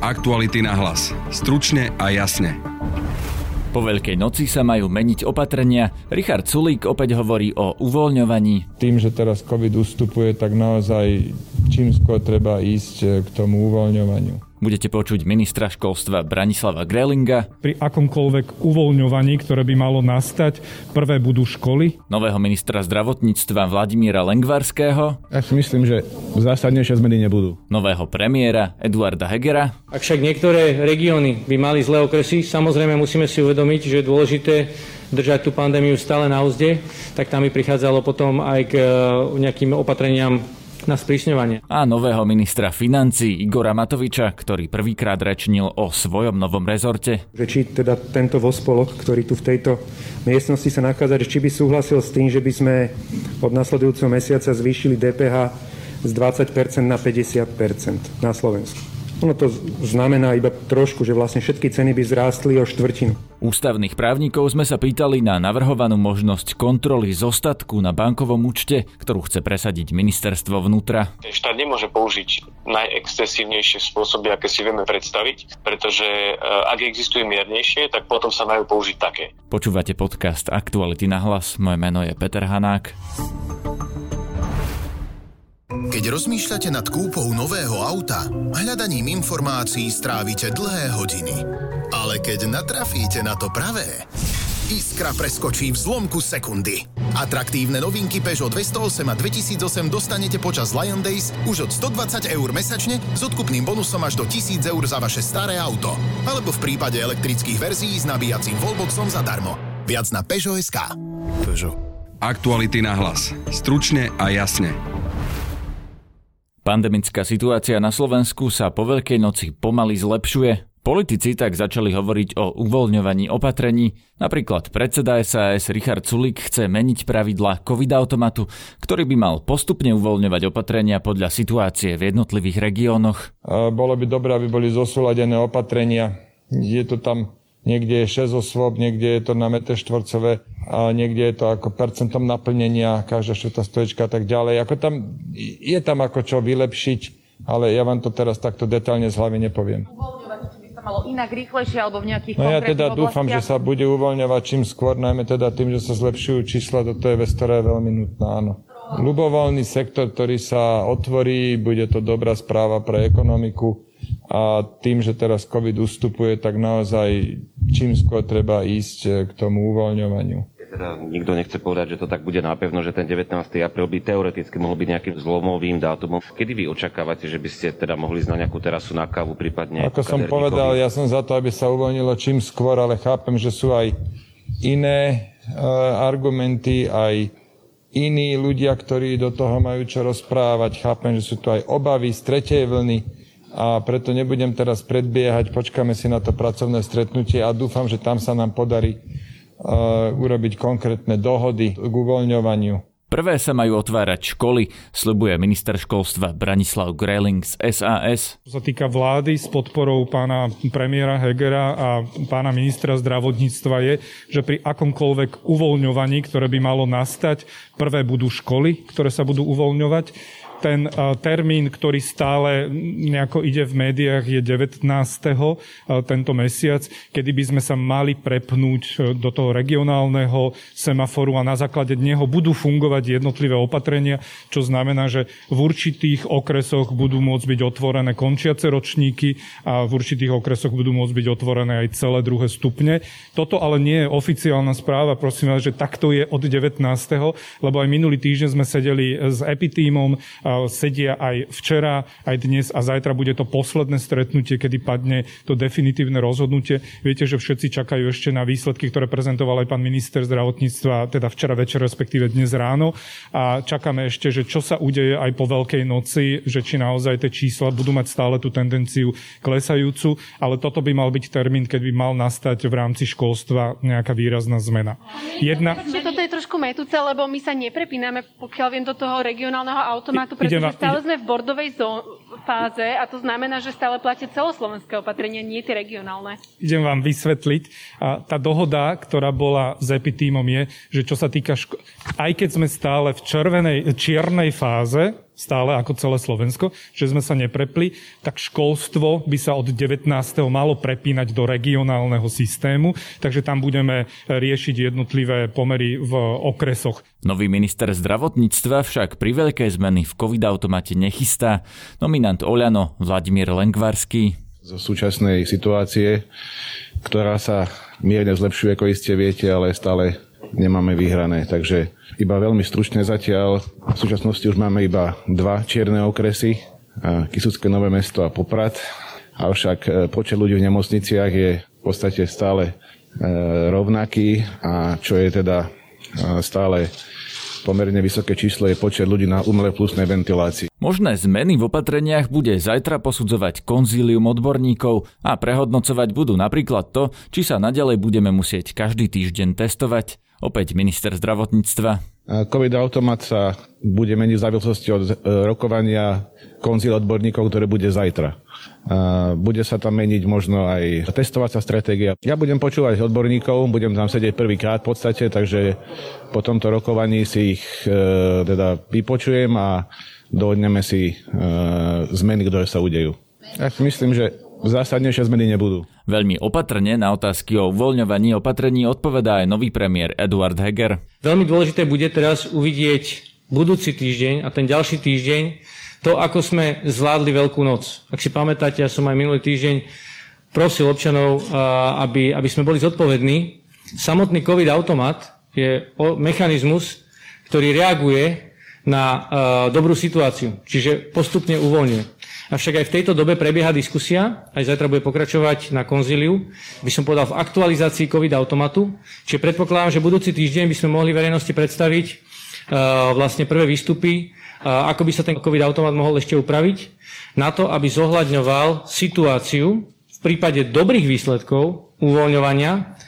Aktuality na hlas. Stručne a jasne. Po Veľkej noci sa majú meniť opatrenia. Richard Sulík opäť hovorí o uvoľňovaní. Tým, že teraz COVID ustupuje, tak naozaj čím skôr treba ísť k tomu uvoľňovaniu. Budete počuť ministra školstva Branislava Grelinga. Pri akomkoľvek uvoľňovaní, ktoré by malo nastať, prvé budú školy. Nového ministra zdravotníctva Vladimíra Lengvarského. Ja si myslím, že zásadnejšie zmeny nebudú. Nového premiéra Eduarda Hegera. Ak však niektoré regióny by mali zlé okresy, samozrejme musíme si uvedomiť, že je dôležité držať tú pandémiu stále na úzde, tak tam by prichádzalo potom aj k nejakým opatreniam na sprísňovanie. A nového ministra financí Igora Matoviča, ktorý prvýkrát rečnil o svojom novom rezorte. Že či teda tento vospolok, ktorý tu v tejto miestnosti sa nachádza, či by súhlasil s tým, že by sme od nasledujúceho mesiaca zvýšili DPH z 20% na 50% na Slovensku. Ono to znamená iba trošku, že vlastne všetky ceny by zrástli o štvrtinu. Ústavných právnikov sme sa pýtali na navrhovanú možnosť kontroly zostatku na bankovom účte, ktorú chce presadiť ministerstvo vnútra. Štát nemôže použiť najexcesívnejšie spôsoby, aké si vieme predstaviť, pretože e, ak existujú miernejšie, tak potom sa majú použiť také. Počúvate podcast Aktuality na hlas. Moje meno je Peter Hanák. Keď rozmýšľate nad kúpou nového auta, hľadaním informácií strávite dlhé hodiny. Ale keď natrafíte na to pravé, Iskra preskočí v zlomku sekundy. Atraktívne novinky Peugeot 208 a 2008 dostanete počas Lion Days už od 120 eur mesačne s odkupným bonusom až do 1000 eur za vaše staré auto. Alebo v prípade elektrických verzií s nabíjacím wallboxom zadarmo. Viac na Peugeot.sk. Peugeot. Aktuality na hlas. Stručne a jasne. Pandemická situácia na Slovensku sa po Veľkej noci pomaly zlepšuje. Politici tak začali hovoriť o uvoľňovaní opatrení. Napríklad predseda SAS Richard Sulik chce meniť pravidla COVID-automatu, ktorý by mal postupne uvoľňovať opatrenia podľa situácie v jednotlivých regiónoch. Bolo by dobré, aby boli zosúladené opatrenia. Je to tam Niekde je 6 osôb, niekde je to na meter štvorcové a niekde je to ako percentom naplnenia, každá štvrtá stoječka a tak ďalej. Ako tam, je tam ako čo vylepšiť, ale ja vám to teraz takto detálne z hlavy nepoviem. malo inak rýchlejšie alebo v nejakých No ja teda dúfam, že sa bude uvoľňovať čím skôr, najmä teda tým, že sa zlepšujú čísla, toto je vec, ktorá je veľmi nutná, áno. Ľubovoľný sektor, ktorý sa otvorí, bude to dobrá správa pre ekonomiku a tým, že teraz COVID ustupuje, tak naozaj čím skôr treba ísť eh, k tomu uvoľňovaniu. Teda nikto nechce povedať, že to tak bude nápevno, že ten 19. apríl by teoreticky mohol byť nejakým zlomovým dátumom. Kedy vy očakávate, že by ste teda mohli ísť na nejakú terasu na kávu, prípadne... Ako som povedal, ja som za to, aby sa uvoľnilo čím skôr, ale chápem, že sú aj iné e, argumenty, aj iní ľudia, ktorí do toho majú čo rozprávať. Chápem, že sú tu aj obavy z tretej vlny a preto nebudem teraz predbiehať, počkáme si na to pracovné stretnutie a dúfam, že tam sa nám podarí uh, urobiť konkrétne dohody k uvoľňovaniu. Prvé sa majú otvárať školy, slibuje minister školstva Branislav Greling z SAS. Čo sa týka vlády s podporou pána premiéra Hegera a pána ministra zdravotníctva je, že pri akomkoľvek uvoľňovaní, ktoré by malo nastať, prvé budú školy, ktoré sa budú uvoľňovať ten termín, ktorý stále nejako ide v médiách, je 19. tento mesiac, kedy by sme sa mali prepnúť e, do toho regionálneho semaforu a na základe neho budú fungovať jednotlivé opatrenia, čo znamená, že v určitých okresoch budú môcť byť otvorené končiace ročníky a v určitých okresoch budú môcť byť otvorené aj celé druhé stupne. Toto ale nie je oficiálna správa, prosím vás, že takto je od 19. lebo aj minulý týždeň sme sedeli s epitímom sedia aj včera, aj dnes a zajtra bude to posledné stretnutie, kedy padne to definitívne rozhodnutie. Viete, že všetci čakajú ešte na výsledky, ktoré prezentoval aj pán minister zdravotníctva, teda včera večer, respektíve dnes ráno. A čakáme ešte, že čo sa udeje aj po Veľkej noci, že či naozaj tie čísla budú mať stále tú tendenciu klesajúcu, ale toto by mal byť termín, keď by mal nastať v rámci školstva nejaká výrazná zmena. Jedna... Toto je trošku metúce, lebo my sa neprepíname, pokiaľ viem, do toho regionálneho automatu pretože stále sme v bordovej zóne, fáze a to znamená, že stále platia celoslovenské opatrenia, nie tie regionálne. Idem vám vysvetliť. A tá dohoda, ktorá bola s epitímom je, že čo sa týka ško- aj keď sme stále v červenej, čiernej fáze, stále ako celé Slovensko, že sme sa neprepli, tak školstvo by sa od 19. malo prepínať do regionálneho systému, takže tam budeme riešiť jednotlivé pomery v okresoch. Nový minister zdravotníctva však pri veľkej zmeny v COVID-automate nechystá. Nominant Oľano Vladimír Lengvarský. Zo súčasnej situácie, ktorá sa mierne zlepšuje, ako iste viete, ale stále nemáme vyhrané. Takže iba veľmi stručne zatiaľ. V súčasnosti už máme iba dva čierne okresy, Kisucké Nové mesto a Poprad. Avšak e, počet ľudí v nemocniciach je v podstate stále e, rovnaký a čo je teda e, stále pomerne vysoké číslo je počet ľudí na umelé plusnej ventilácii. Možné zmeny v opatreniach bude zajtra posudzovať konzílium odborníkov a prehodnocovať budú napríklad to, či sa nadalej budeme musieť každý týždeň testovať. Opäť minister zdravotníctva. COVID-automat sa bude meniť v závislosti od e, rokovania konzil odborníkov, ktoré bude zajtra. Bude sa tam meniť možno aj testovacia stratégia. Ja budem počúvať odborníkov, budem tam sedieť prvýkrát v podstate, takže po tomto rokovaní si ich e, teda vypočujem a dohodneme si e, zmeny, ktoré sa udejú. Ja myslím, že zásadnejšie zmeny nebudú. Veľmi opatrne na otázky o uvoľňovaní opatrení odpovedá aj nový premiér Eduard Heger. Veľmi dôležité bude teraz uvidieť budúci týždeň a ten ďalší týždeň to, ako sme zvládli Veľkú noc. Ak si pamätáte, ja som aj minulý týždeň prosil občanov, aby, aby sme boli zodpovední. Samotný COVID-automat je mechanizmus, ktorý reaguje na dobrú situáciu, čiže postupne uvoľňuje. Avšak aj v tejto dobe prebieha diskusia, aj zajtra bude pokračovať na konzíliu, by som povedal v aktualizácii COVID automatu, čiže predpokladám, že budúci týždeň by sme mohli verejnosti predstaviť uh, vlastne prvé výstupy, uh, ako by sa ten COVID automat mohol ešte upraviť, na to, aby zohľadňoval situáciu v prípade dobrých výsledkov uvoľňovania,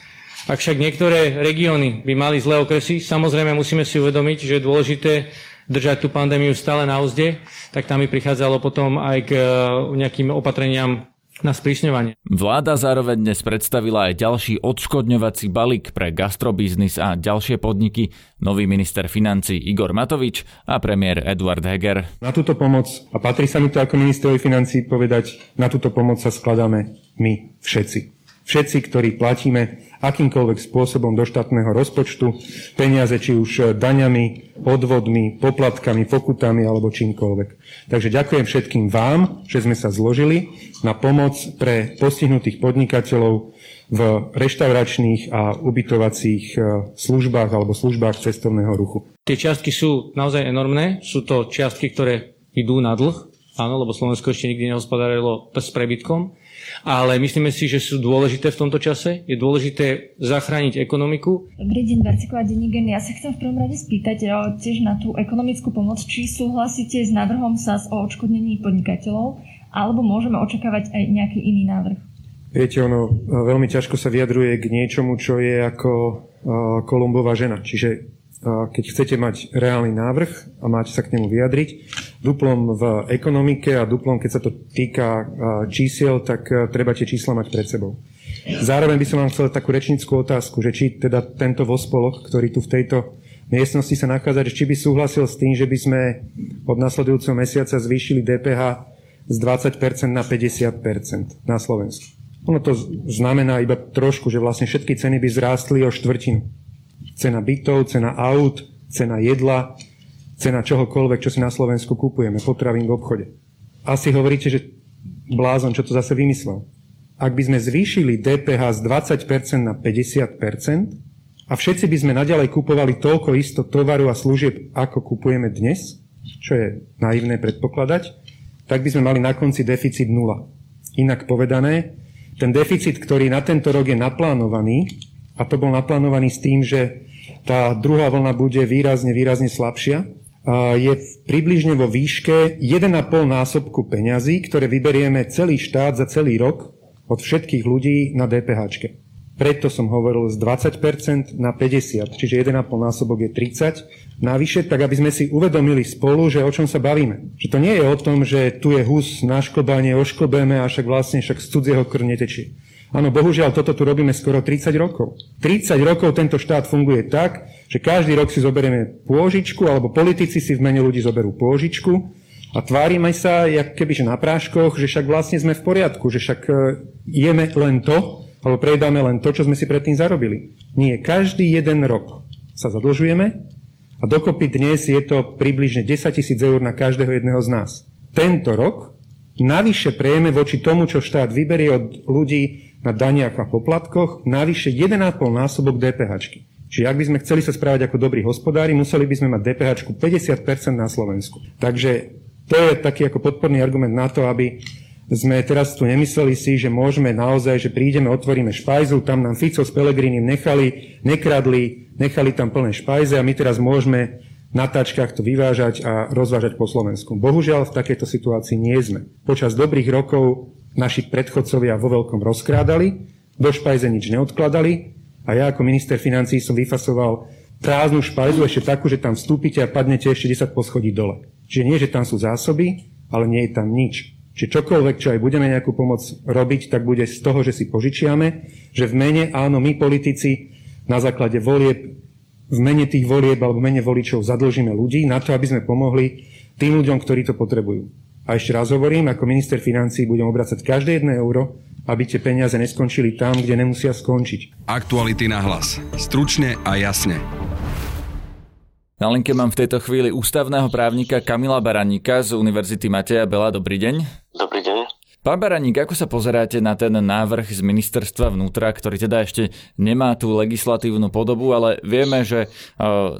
ak však niektoré regióny by mali zlé okresy, samozrejme musíme si uvedomiť, že je dôležité držať tú pandémiu stále na úzde, tak tam by prichádzalo potom aj k e, nejakým opatreniam na sprísňovanie. Vláda zároveň dnes predstavila aj ďalší odškodňovací balík pre gastrobiznis a ďalšie podniky. Nový minister financí Igor Matovič a premiér Eduard Heger. Na túto pomoc, a patrí sa mi to ako ministrovi financí povedať, na túto pomoc sa skladáme my všetci. Všetci, ktorí platíme akýmkoľvek spôsobom do štátneho rozpočtu peniaze, či už daňami, odvodmi, poplatkami, pokutami alebo čímkoľvek. Takže ďakujem všetkým vám, že sme sa zložili na pomoc pre postihnutých podnikateľov v reštauračných a ubytovacích e, službách alebo službách cestovného ruchu. Tie čiastky sú naozaj enormné. Sú to čiastky, ktoré idú na dlh, áno, lebo Slovensko ešte nikdy nehospodárilo s prebytkom ale myslíme si, že sú dôležité v tomto čase. Je dôležité zachrániť ekonomiku. Dobrý deň, Barciková Denigen. Ja sa chcem v prvom rade spýtať tiež na tú ekonomickú pomoc, či súhlasíte s návrhom SAS o odškodnení podnikateľov, alebo môžeme očakávať aj nejaký iný návrh? Viete, ono veľmi ťažko sa vyjadruje k niečomu, čo je ako Kolumbová žena. Čiže keď chcete mať reálny návrh a máte sa k nemu vyjadriť. Duplom v ekonomike a duplom, keď sa to týka čísiel, tak treba tie čísla mať pred sebou. Zároveň by som vám chcel takú rečnickú otázku, že či teda tento vospolok, ktorý tu v tejto miestnosti sa nachádza, či by súhlasil s tým, že by sme od nasledujúceho mesiaca zvýšili DPH z 20% na 50% na Slovensku. Ono to znamená iba trošku, že vlastne všetky ceny by zrástli o štvrtinu Cena bytov, cena aut, cena jedla, cena čohokoľvek, čo si na Slovensku kupujeme, potravín v obchode. Asi hovoríte, že blázon, čo to zase vymyslel. Ak by sme zvýšili DPH z 20% na 50% a všetci by sme naďalej kupovali toľko isto tovaru a služieb, ako kupujeme dnes, čo je naivné predpokladať, tak by sme mali na konci deficit nula. Inak povedané, ten deficit, ktorý na tento rok je naplánovaný, a to bol naplánovaný s tým, že tá druhá vlna bude výrazne, výrazne slabšia. Je približne vo výške 1,5 násobku peňazí, ktoré vyberieme celý štát za celý rok od všetkých ľudí na DPH. Preto som hovoril z 20% na 50, čiže 1,5 násobok je 30. Navyše, tak aby sme si uvedomili spolu, že o čom sa bavíme. Že to nie je o tom, že tu je hus na škobanie, oškobeme a však vlastne však z cudzieho krv netečie. Áno, bohužiaľ, toto tu robíme skoro 30 rokov. 30 rokov tento štát funguje tak, že každý rok si zoberieme pôžičku, alebo politici si v mene ľudí zoberú pôžičku a tvárime sa, jak keby že na práškoch, že však vlastne sme v poriadku, že však e, jeme len to, alebo prejedáme len to, čo sme si predtým zarobili. Nie, každý jeden rok sa zadlžujeme a dokopy dnes je to približne 10 tisíc eur na každého jedného z nás. Tento rok navyše prejeme voči tomu, čo štát vyberie od ľudí na daniach a poplatkoch, navyše 1,5 násobok DPH. Čiže ak by sme chceli sa správať ako dobrí hospodári, museli by sme mať DPH 50% na Slovensku. Takže to je taký ako podporný argument na to, aby sme teraz tu nemysleli si, že môžeme naozaj, že prídeme, otvoríme špajzu, tam nám Fico s Pelegrinim nechali, nekradli, nechali tam plné špajze a my teraz môžeme na tačkách to vyvážať a rozvážať po Slovensku. Bohužiaľ v takejto situácii nie sme. Počas dobrých rokov naši predchodcovia vo veľkom rozkrádali, do špajze nič neodkladali a ja ako minister financí som vyfasoval prázdnu špajzu ešte takú, že tam vstúpite a padnete ešte 10 poschodí dole. Čiže nie, že tam sú zásoby, ale nie je tam nič. Čiže čokoľvek, čo aj budeme nejakú pomoc robiť, tak bude z toho, že si požičiame, že v mene, áno, my politici na základe volieb, v mene tých volieb alebo mene voličov zadlžíme ľudí na to, aby sme pomohli tým ľuďom, ktorí to potrebujú. A ešte raz hovorím, ako minister financí budem obracať každé jedno euro, aby tie peniaze neskončili tam, kde nemusia skončiť. Aktuality na hlas. Stručne a jasne. Na linke mám v tejto chvíli ústavného právnika Kamila Baraníka z Univerzity Mateja Bela. Dobrý deň. Dobrý deň. Pán Baraník, ako sa pozeráte na ten návrh z ministerstva vnútra, ktorý teda ešte nemá tú legislatívnu podobu, ale vieme, že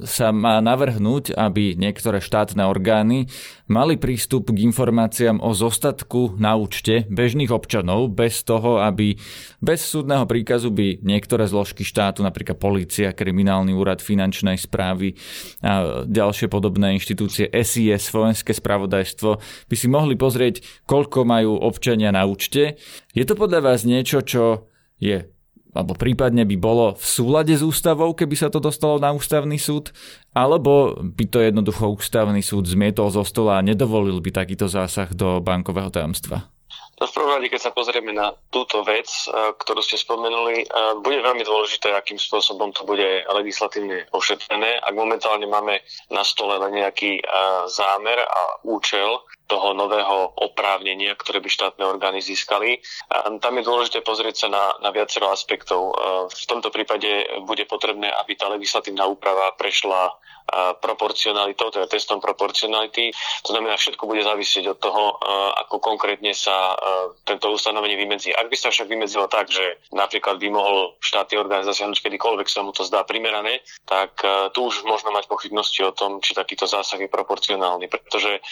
sa má navrhnúť, aby niektoré štátne orgány mali prístup k informáciám o zostatku na účte bežných občanov bez toho, aby bez súdneho príkazu by niektoré zložky štátu, napríklad polícia, kriminálny úrad finančnej správy a ďalšie podobné inštitúcie, SIS, vojenské spravodajstvo, by si mohli pozrieť, koľko majú občania na účte. Je to podľa vás niečo, čo je alebo prípadne by bolo v súlade s ústavou, keby sa to dostalo na ústavný súd, alebo by to jednoducho ústavný súd zmietol zo stola a nedovolil by takýto zásah do bankového tajomstva? No v prvom rade, keď sa pozrieme na túto vec, eh, ktorú ste spomenuli, eh, bude veľmi dôležité, akým spôsobom to bude legislatívne ošetrené. Ak momentálne máme na stole len nejaký eh, zámer a účel toho nového oprávnenia, ktoré by štátne orgány získali, tam je dôležité pozrieť sa na, na viacero aspektov. V tomto prípade bude potrebné, aby tá legislatívna úprava prešla proporcionalitou, teda testom proporcionality. To znamená, všetko bude závisieť od toho, ako konkrétne sa tento ustanovenie vymedzí. Ak by sa však vymedzilo tak, že napríklad by mohol štátny orgán zasiahnuť kedykoľvek sa mu to zdá primerané, tak tu už možno mať pochybnosti o tom, či takýto zásah je proporcionálny. Pretože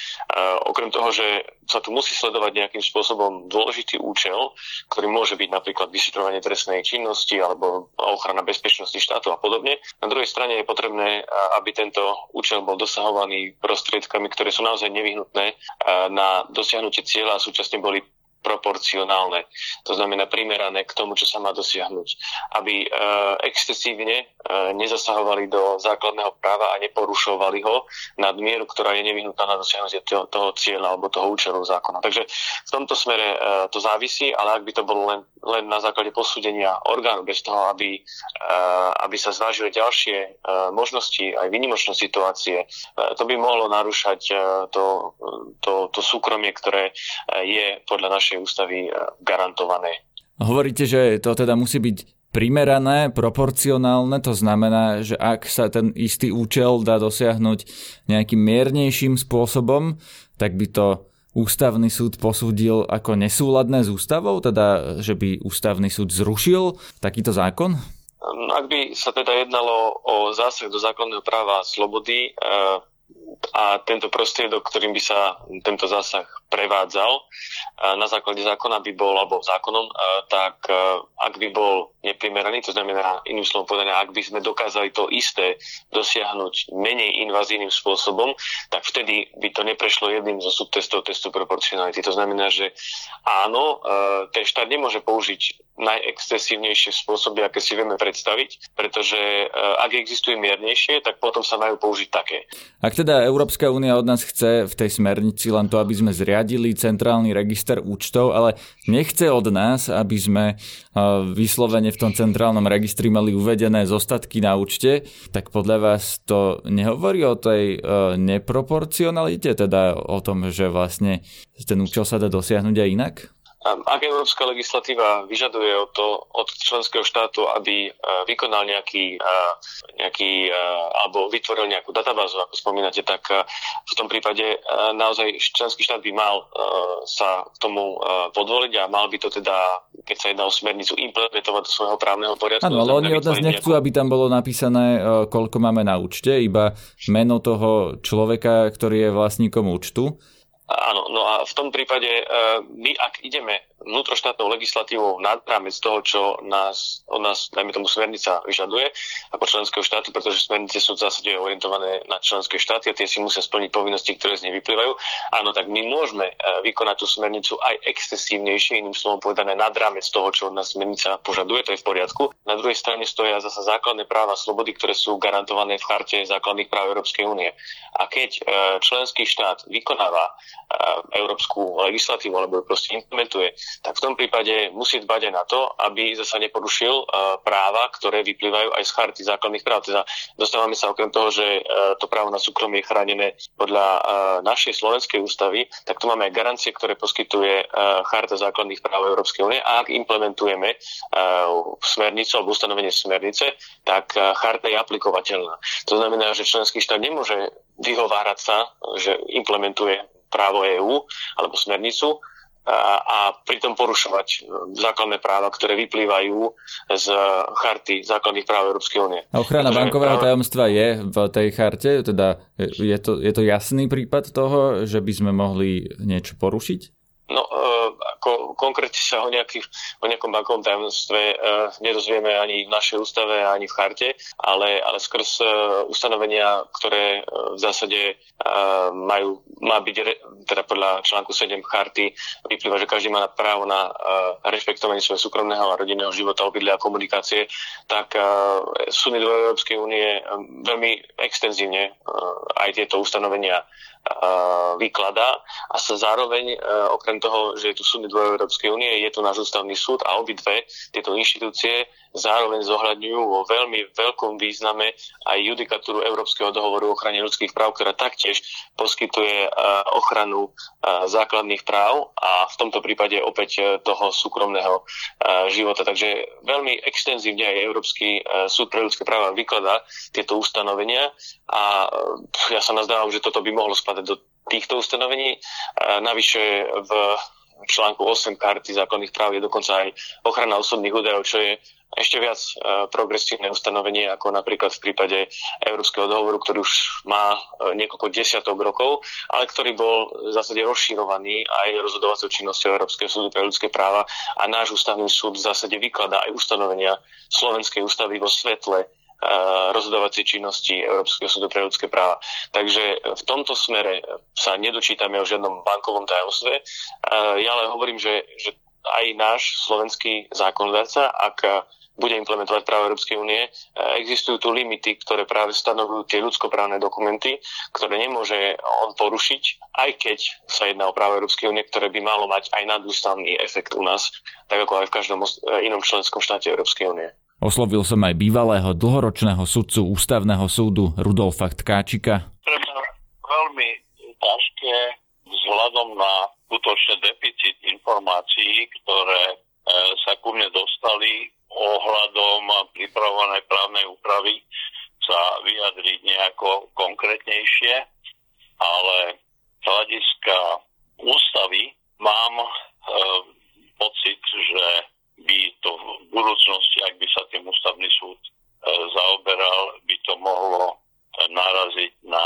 okrem toho, že sa tu musí sledovať nejakým spôsobom dôležitý účel, ktorý môže byť napríklad vyšetrovanie trestnej činnosti alebo ochrana bezpečnosti štátu a podobne. Na druhej strane je potrebné, aby tento účel bol dosahovaný prostriedkami, ktoré sú naozaj nevyhnutné na dosiahnutie cieľa a súčasne boli proporcionálne. To znamená primerané k tomu, čo sa má dosiahnuť. Aby e, excesívne e, nezasahovali do základného práva a neporušovali ho nad mieru, ktorá je nevyhnutná na dosiahnutie toho, toho cieľa alebo toho účelu zákona. Takže v tomto smere e, to závisí, ale ak by to bolo len, len na základe posúdenia orgánu, bez toho, aby, aby sa zvážili ďalšie možnosti, aj výnimočné situácie, to by mohlo narúšať to, to, to súkromie, ktoré je podľa našej našej ústavy e, garantované. Hovoríte, že to teda musí byť primerané, proporcionálne, to znamená, že ak sa ten istý účel dá dosiahnuť nejakým miernejším spôsobom, tak by to ústavný súd posúdil ako nesúladné s ústavou, teda že by ústavný súd zrušil takýto zákon? Ak by sa teda jednalo o zásah do základného práva a slobody, e, a tento prostriedok, ktorým by sa tento zásah prevádzal na základe zákona by bol, alebo zákonom, tak ak by bol neprimeraný, to znamená iným slovom povedané, ak by sme dokázali to isté dosiahnuť menej invazívnym spôsobom, tak vtedy by to neprešlo jedným zo subtestov testu proporcionality. To znamená, že áno, ten štát nemôže použiť najexcesívnejšie spôsoby, aké si vieme predstaviť, pretože ak existujú miernejšie, tak potom sa majú použiť také. Ak teda Európska únia od nás chce v tej smernici len to, aby sme zriadili centrálny register účtov, ale nechce od nás, aby sme vyslovene v tom centrálnom registri mali uvedené zostatky na účte, tak podľa vás to nehovorí o tej neproporcionalite, teda o tom, že vlastne ten účel sa dá dosiahnuť aj inak? Ak európska legislatíva vyžaduje o to od členského štátu, aby e, vykonal nejaký, e, nejaký e, alebo vytvoril nejakú databázu, ako spomínate, tak v tom prípade naozaj členský štát by mal sa tomu podvoliť a mal by to teda, keď sa jedná o smernicu, implementovať do svojho právneho poriadku. Áno, ale oni od nás nechcú, aby tam bolo napísané, koľko máme na účte, iba meno toho človeka, ktorý je vlastníkom účtu. Áno, no a v tom prípade my, ak ideme vnútroštátnou legislatívou nad rámec toho, čo nás, od nás, dajme tomu, smernica vyžaduje ako členského štátu, pretože smernice sú v zásade orientované na členské štáty a tie si musia splniť povinnosti, ktoré z nej vyplývajú. Áno, tak my môžeme e, vykonať tú smernicu aj excesívnejšie, iným slovom povedané nad rámec toho, čo od nás smernica požaduje, to je v poriadku. Na druhej strane stoja zasa základné práva a slobody, ktoré sú garantované v charte základných práv Európskej únie. A keď e, členský štát vykonáva e, európsku legislatívu alebo ju proste implementuje, tak v tom prípade musí dbať aj na to, aby zase neporušil uh, práva, ktoré vyplývajú aj z charty základných práv. Teda dostávame sa okrem toho, že uh, to právo na súkromie je chránené podľa uh, našej slovenskej ústavy, tak tu máme aj garancie, ktoré poskytuje charta základných práv Európskej únie a ak implementujeme smernicu alebo ustanovenie smernice, tak charta je aplikovateľná. To znamená, že členský štát nemôže vyhovárať sa, že implementuje právo EÚ alebo smernicu, a, pritom porušovať e, základné práva, ktoré vyplývajú z charty základných práv Európskej únie. A ochrana Takže, bankového tajomstva je v tej charte? Teda je to, je to jasný prípad toho, že by sme mohli niečo porušiť? No, uh, ako konkrétne sa o, nejaký, o nejakom bankovom tajomstve uh, nedozvieme ani v našej ústave, ani v charte, ale, ale skrz uh, ustanovenia, ktoré v zásade majú, má byť, teda podľa článku 7 charty, vyplýva, že každý má právo na rešpektovanie svojho súkromného a rodinného života, obydlia a komunikácie, tak súdy do Európskej únie veľmi extenzívne aj tieto ustanovenia vykladá a sa zároveň, okrem toho, že je tu súdny dvoj Európskej únie, je tu náš ústavný súd a obidve tieto inštitúcie zároveň zohľadňujú vo veľmi veľkom význame aj judikatúru Európskeho dohovoru o ochrane ľudských práv, ktorá taktiež poskytuje ochranu základných práv a v tomto prípade opäť toho súkromného života. Takže veľmi extenzívne aj Európsky súd pre ľudské práva vykladá tieto ustanovenia a ja sa nazdávam, že toto by mohlo spadať do týchto ustanovení. Navyše v článku 8 karty zákonných práv je dokonca aj ochrana osobných údajov, čo je ešte viac progresívne ustanovenie ako napríklad v prípade Európskeho dohovoru, ktorý už má niekoľko desiatok rokov, ale ktorý bol v zásade rozširovaný aj rozhodovacou činnosťou Európskeho súdu pre ľudské práva a náš ústavný súd v zásade vykladá aj ustanovenia Slovenskej ústavy vo svetle rozhodovacej činnosti Európskeho súdu pre ľudské práva. Takže v tomto smere sa nedočítame o žiadnom bankovom tajomstve. Ja ale hovorím, že, že aj náš slovenský zákonodárca, ak bude implementovať právo Európskej únie, existujú tu limity, ktoré práve stanovujú tie ľudskoprávne dokumenty, ktoré nemôže on porušiť, aj keď sa jedná o právo Európskej únie, ktoré by malo mať aj nadústavný efekt u nás, tak ako aj v každom inom členskom štáte Európskej únie. Oslovil som aj bývalého dlhoročného sudcu ústavného súdu Rudolfa Tkáčika. Pre veľmi ťažké vzhľadom na skutočne deficit informácií, ktoré e, sa ku mne dostali ohľadom pripravovanej právnej úpravy sa vyjadriť nejako konkrétnejšie, ale z hľadiska ústavy mám e, pocit, že by to v budúcnosti, ak by sa tým ústavný súd e, zaoberal, by to mohlo naraziť na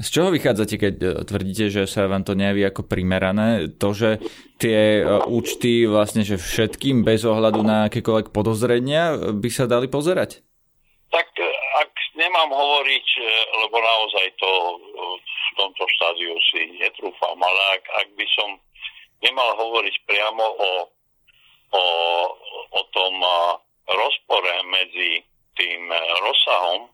Z čoho vychádzate, keď e, tvrdíte, že sa vám to nejaví ako primerané? To, že tie e, účty vlastne, že všetkým bez ohľadu na akékoľvek podozrenia by sa dali pozerať? Tak e, ak nemám hovoriť, lebo naozaj to v tomto štádiu si netrúfam, ale ak, ak by som nemal hovoriť priamo o, o, o tom rozpore medzi tým rozsahom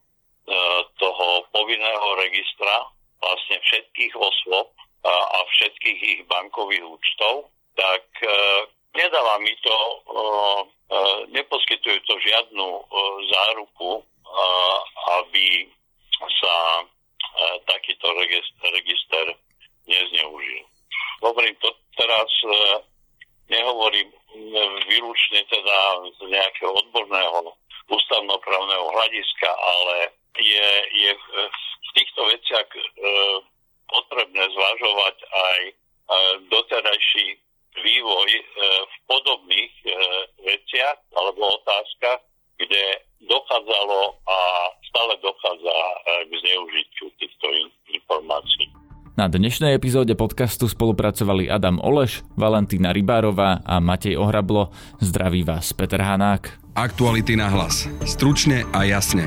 toho povinného registra vlastne všetkých osôb a, všetkých ich bankových účtov, tak e, nedáva mi to, e, e, neposkytuje to žiadnu záruku, aby sa takýto register, nezneužil. Hovorím to teraz, nehovorím výlučne teda z nejakého odborného ústavnoprávneho hľadiska, ale je, je týchto veciach e, potrebné zvažovať aj e, doterajší vývoj e, v podobných e, veciach alebo otázkach, kde dochádzalo a stále dochádza e, k zneužitiu týchto informácií. Na dnešnej epizóde podcastu spolupracovali Adam Oleš, Valentína Rybárová a Matej Ohrablo. Zdraví vás Peter Hanák. Aktuality na hlas. Stručne a jasne.